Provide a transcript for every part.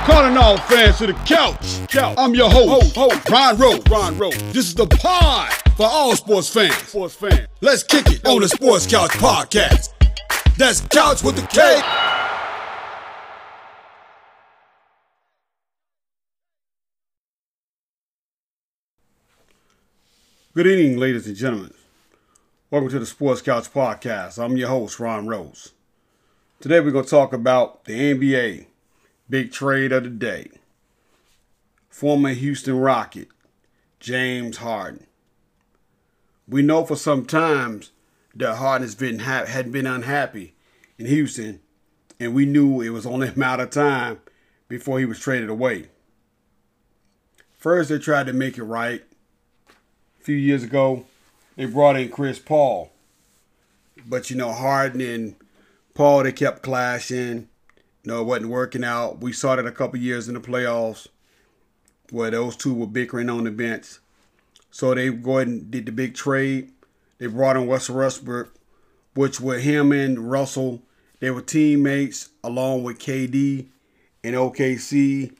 Calling all fans to the couch. couch. I'm your host, ho, ho. Ron Rose. Ron Rose. This is the pod for all sports fans. Sports fans. Let's kick it on the Sports Couch podcast. That's Couch with the K. Good evening, ladies and gentlemen. Welcome to the Sports Couch podcast. I'm your host, Ron Rose. Today we're going to talk about the NBA big trade of the day. Former Houston Rocket, James Harden. We know for some times that Harden has been ha- had been unhappy in Houston, and we knew it was only a matter of time before he was traded away. First, they tried to make it right a few years ago, they brought in Chris Paul. But you know, Harden and Paul, they kept clashing. Know, it wasn't working out. We saw that a couple years in the playoffs where those two were bickering on the bench. So they go ahead and did the big trade. They brought in Russell Westbrook, which with him and Russell, they were teammates along with KD and OKC.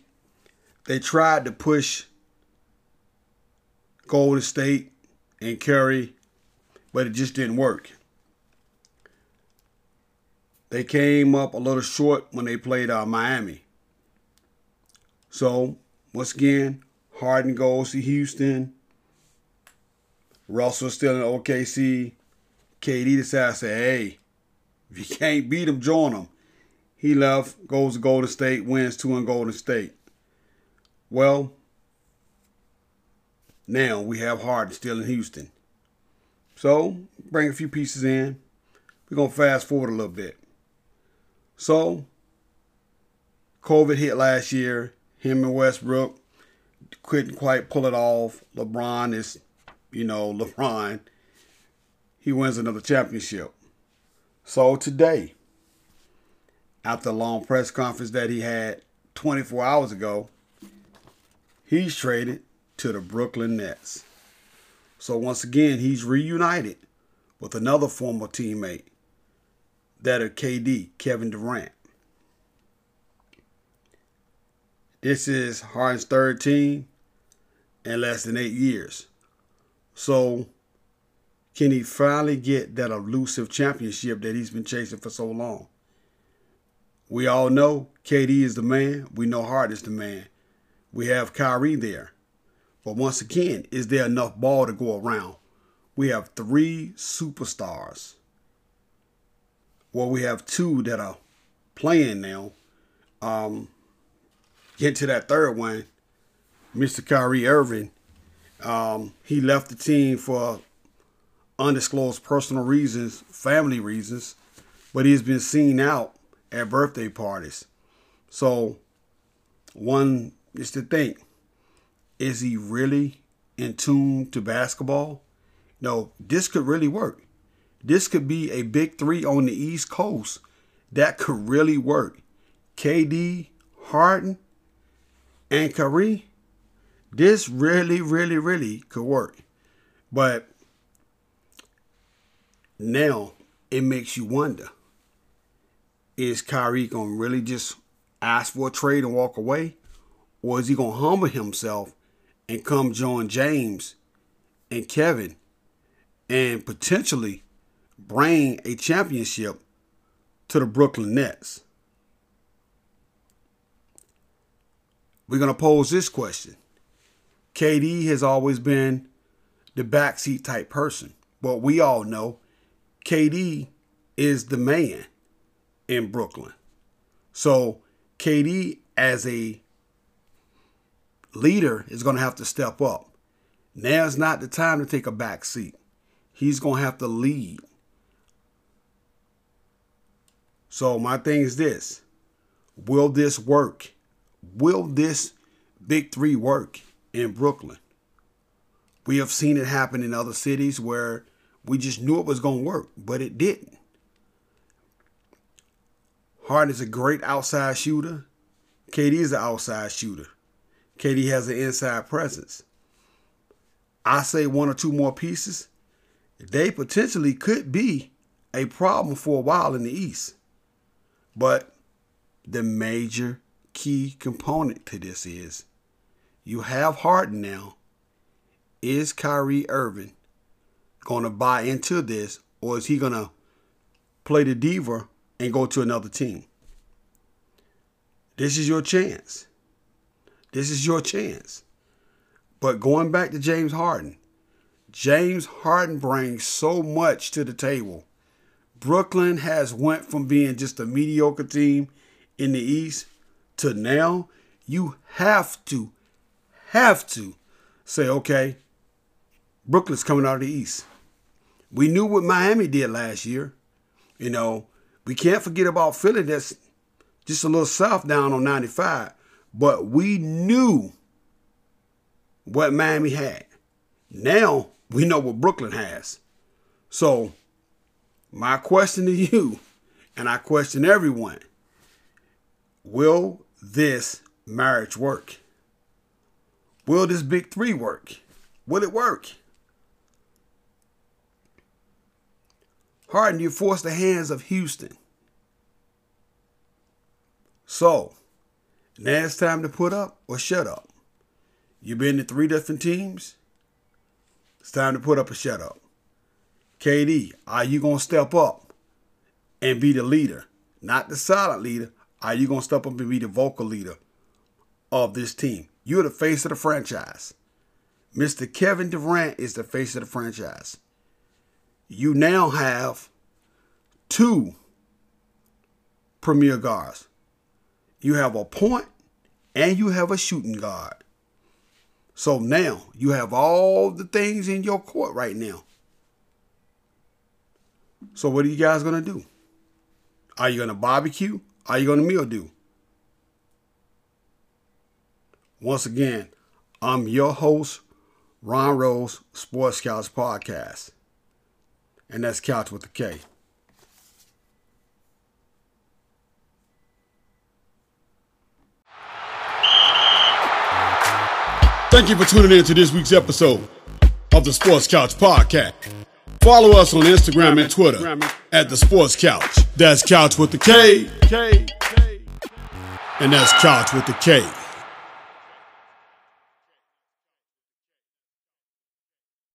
They tried to push Golden State and Curry, but it just didn't work. They came up a little short when they played uh, Miami. So, once again, Harden goes to Houston. Russell still in OKC. KD decides to say, hey, if you can't beat him, join him. He left, goes to Golden State, wins two in Golden State. Well, now we have Harden still in Houston. So, bring a few pieces in. We're going to fast forward a little bit. So, COVID hit last year. Him and Westbrook couldn't quite pull it off. LeBron is, you know, LeBron. He wins another championship. So today, after a long press conference that he had 24 hours ago, he's traded to the Brooklyn Nets. So once again, he's reunited with another former teammate, that of KD, Kevin Durant. This is Harden's third team in less than eight years. So can he finally get that elusive championship that he's been chasing for so long? We all know KD is the man. We know Harden is the man. We have Kyrie there. But once again, is there enough ball to go around? We have three superstars. Well, we have two that are playing now. Um, get to that third one, Mr. Kyrie Irving. Um, he left the team for undisclosed personal reasons, family reasons, but he's been seen out at birthday parties. So, one is to think is he really in tune to basketball? No, this could really work. This could be a big three on the East Coast that could really work. KD, Harden, and Kyrie. This really, really, really could work. But now it makes you wonder is Kyrie going to really just ask for a trade and walk away? Or is he going to humble himself and come join James and Kevin and potentially bring a championship to the Brooklyn Nets. We're going to pose this question. KD has always been the backseat type person, but we all know KD is the man in Brooklyn. So KD as a leader is going to have to step up. Now's not the time to take a back seat. He's going to have to lead. So my thing is this. Will this work? Will this big three work in Brooklyn? We have seen it happen in other cities where we just knew it was going to work, but it didn't. Harden is a great outside shooter. KD is an outside shooter. KD has an inside presence. I say one or two more pieces, they potentially could be a problem for a while in the East. But the major key component to this is you have Harden now. Is Kyrie Irving going to buy into this, or is he going to play the diva and go to another team? This is your chance. This is your chance. But going back to James Harden, James Harden brings so much to the table. Brooklyn has went from being just a mediocre team in the East to now you have to have to say okay, Brooklyn's coming out of the East. We knew what Miami did last year. You know, we can't forget about Philly that's just a little south down on 95. But we knew what Miami had. Now we know what Brooklyn has. So, my question to you, and I question everyone will this marriage work? Will this big three work? Will it work? Harden, you force the hands of Houston. So, now it's time to put up or shut up. You've been to three different teams. It's time to put up or shut up. KD, are you going to step up and be the leader? Not the silent leader. Are you going to step up and be the vocal leader of this team? You're the face of the franchise. Mr. Kevin Durant is the face of the franchise. You now have two premier guards. You have a point and you have a shooting guard. So now you have all the things in your court right now. So what are you guys going to do? Are you going to barbecue? Are you going to meal do? Once again, I'm your host, Ron Rose, Sports Couch Podcast. And that's Couch with the K. Thank you for tuning in to this week's episode of the Sports Couch Podcast. Follow us on Instagram and Twitter at the Sports Couch. That's Couch with the K. And that's Couch with the K.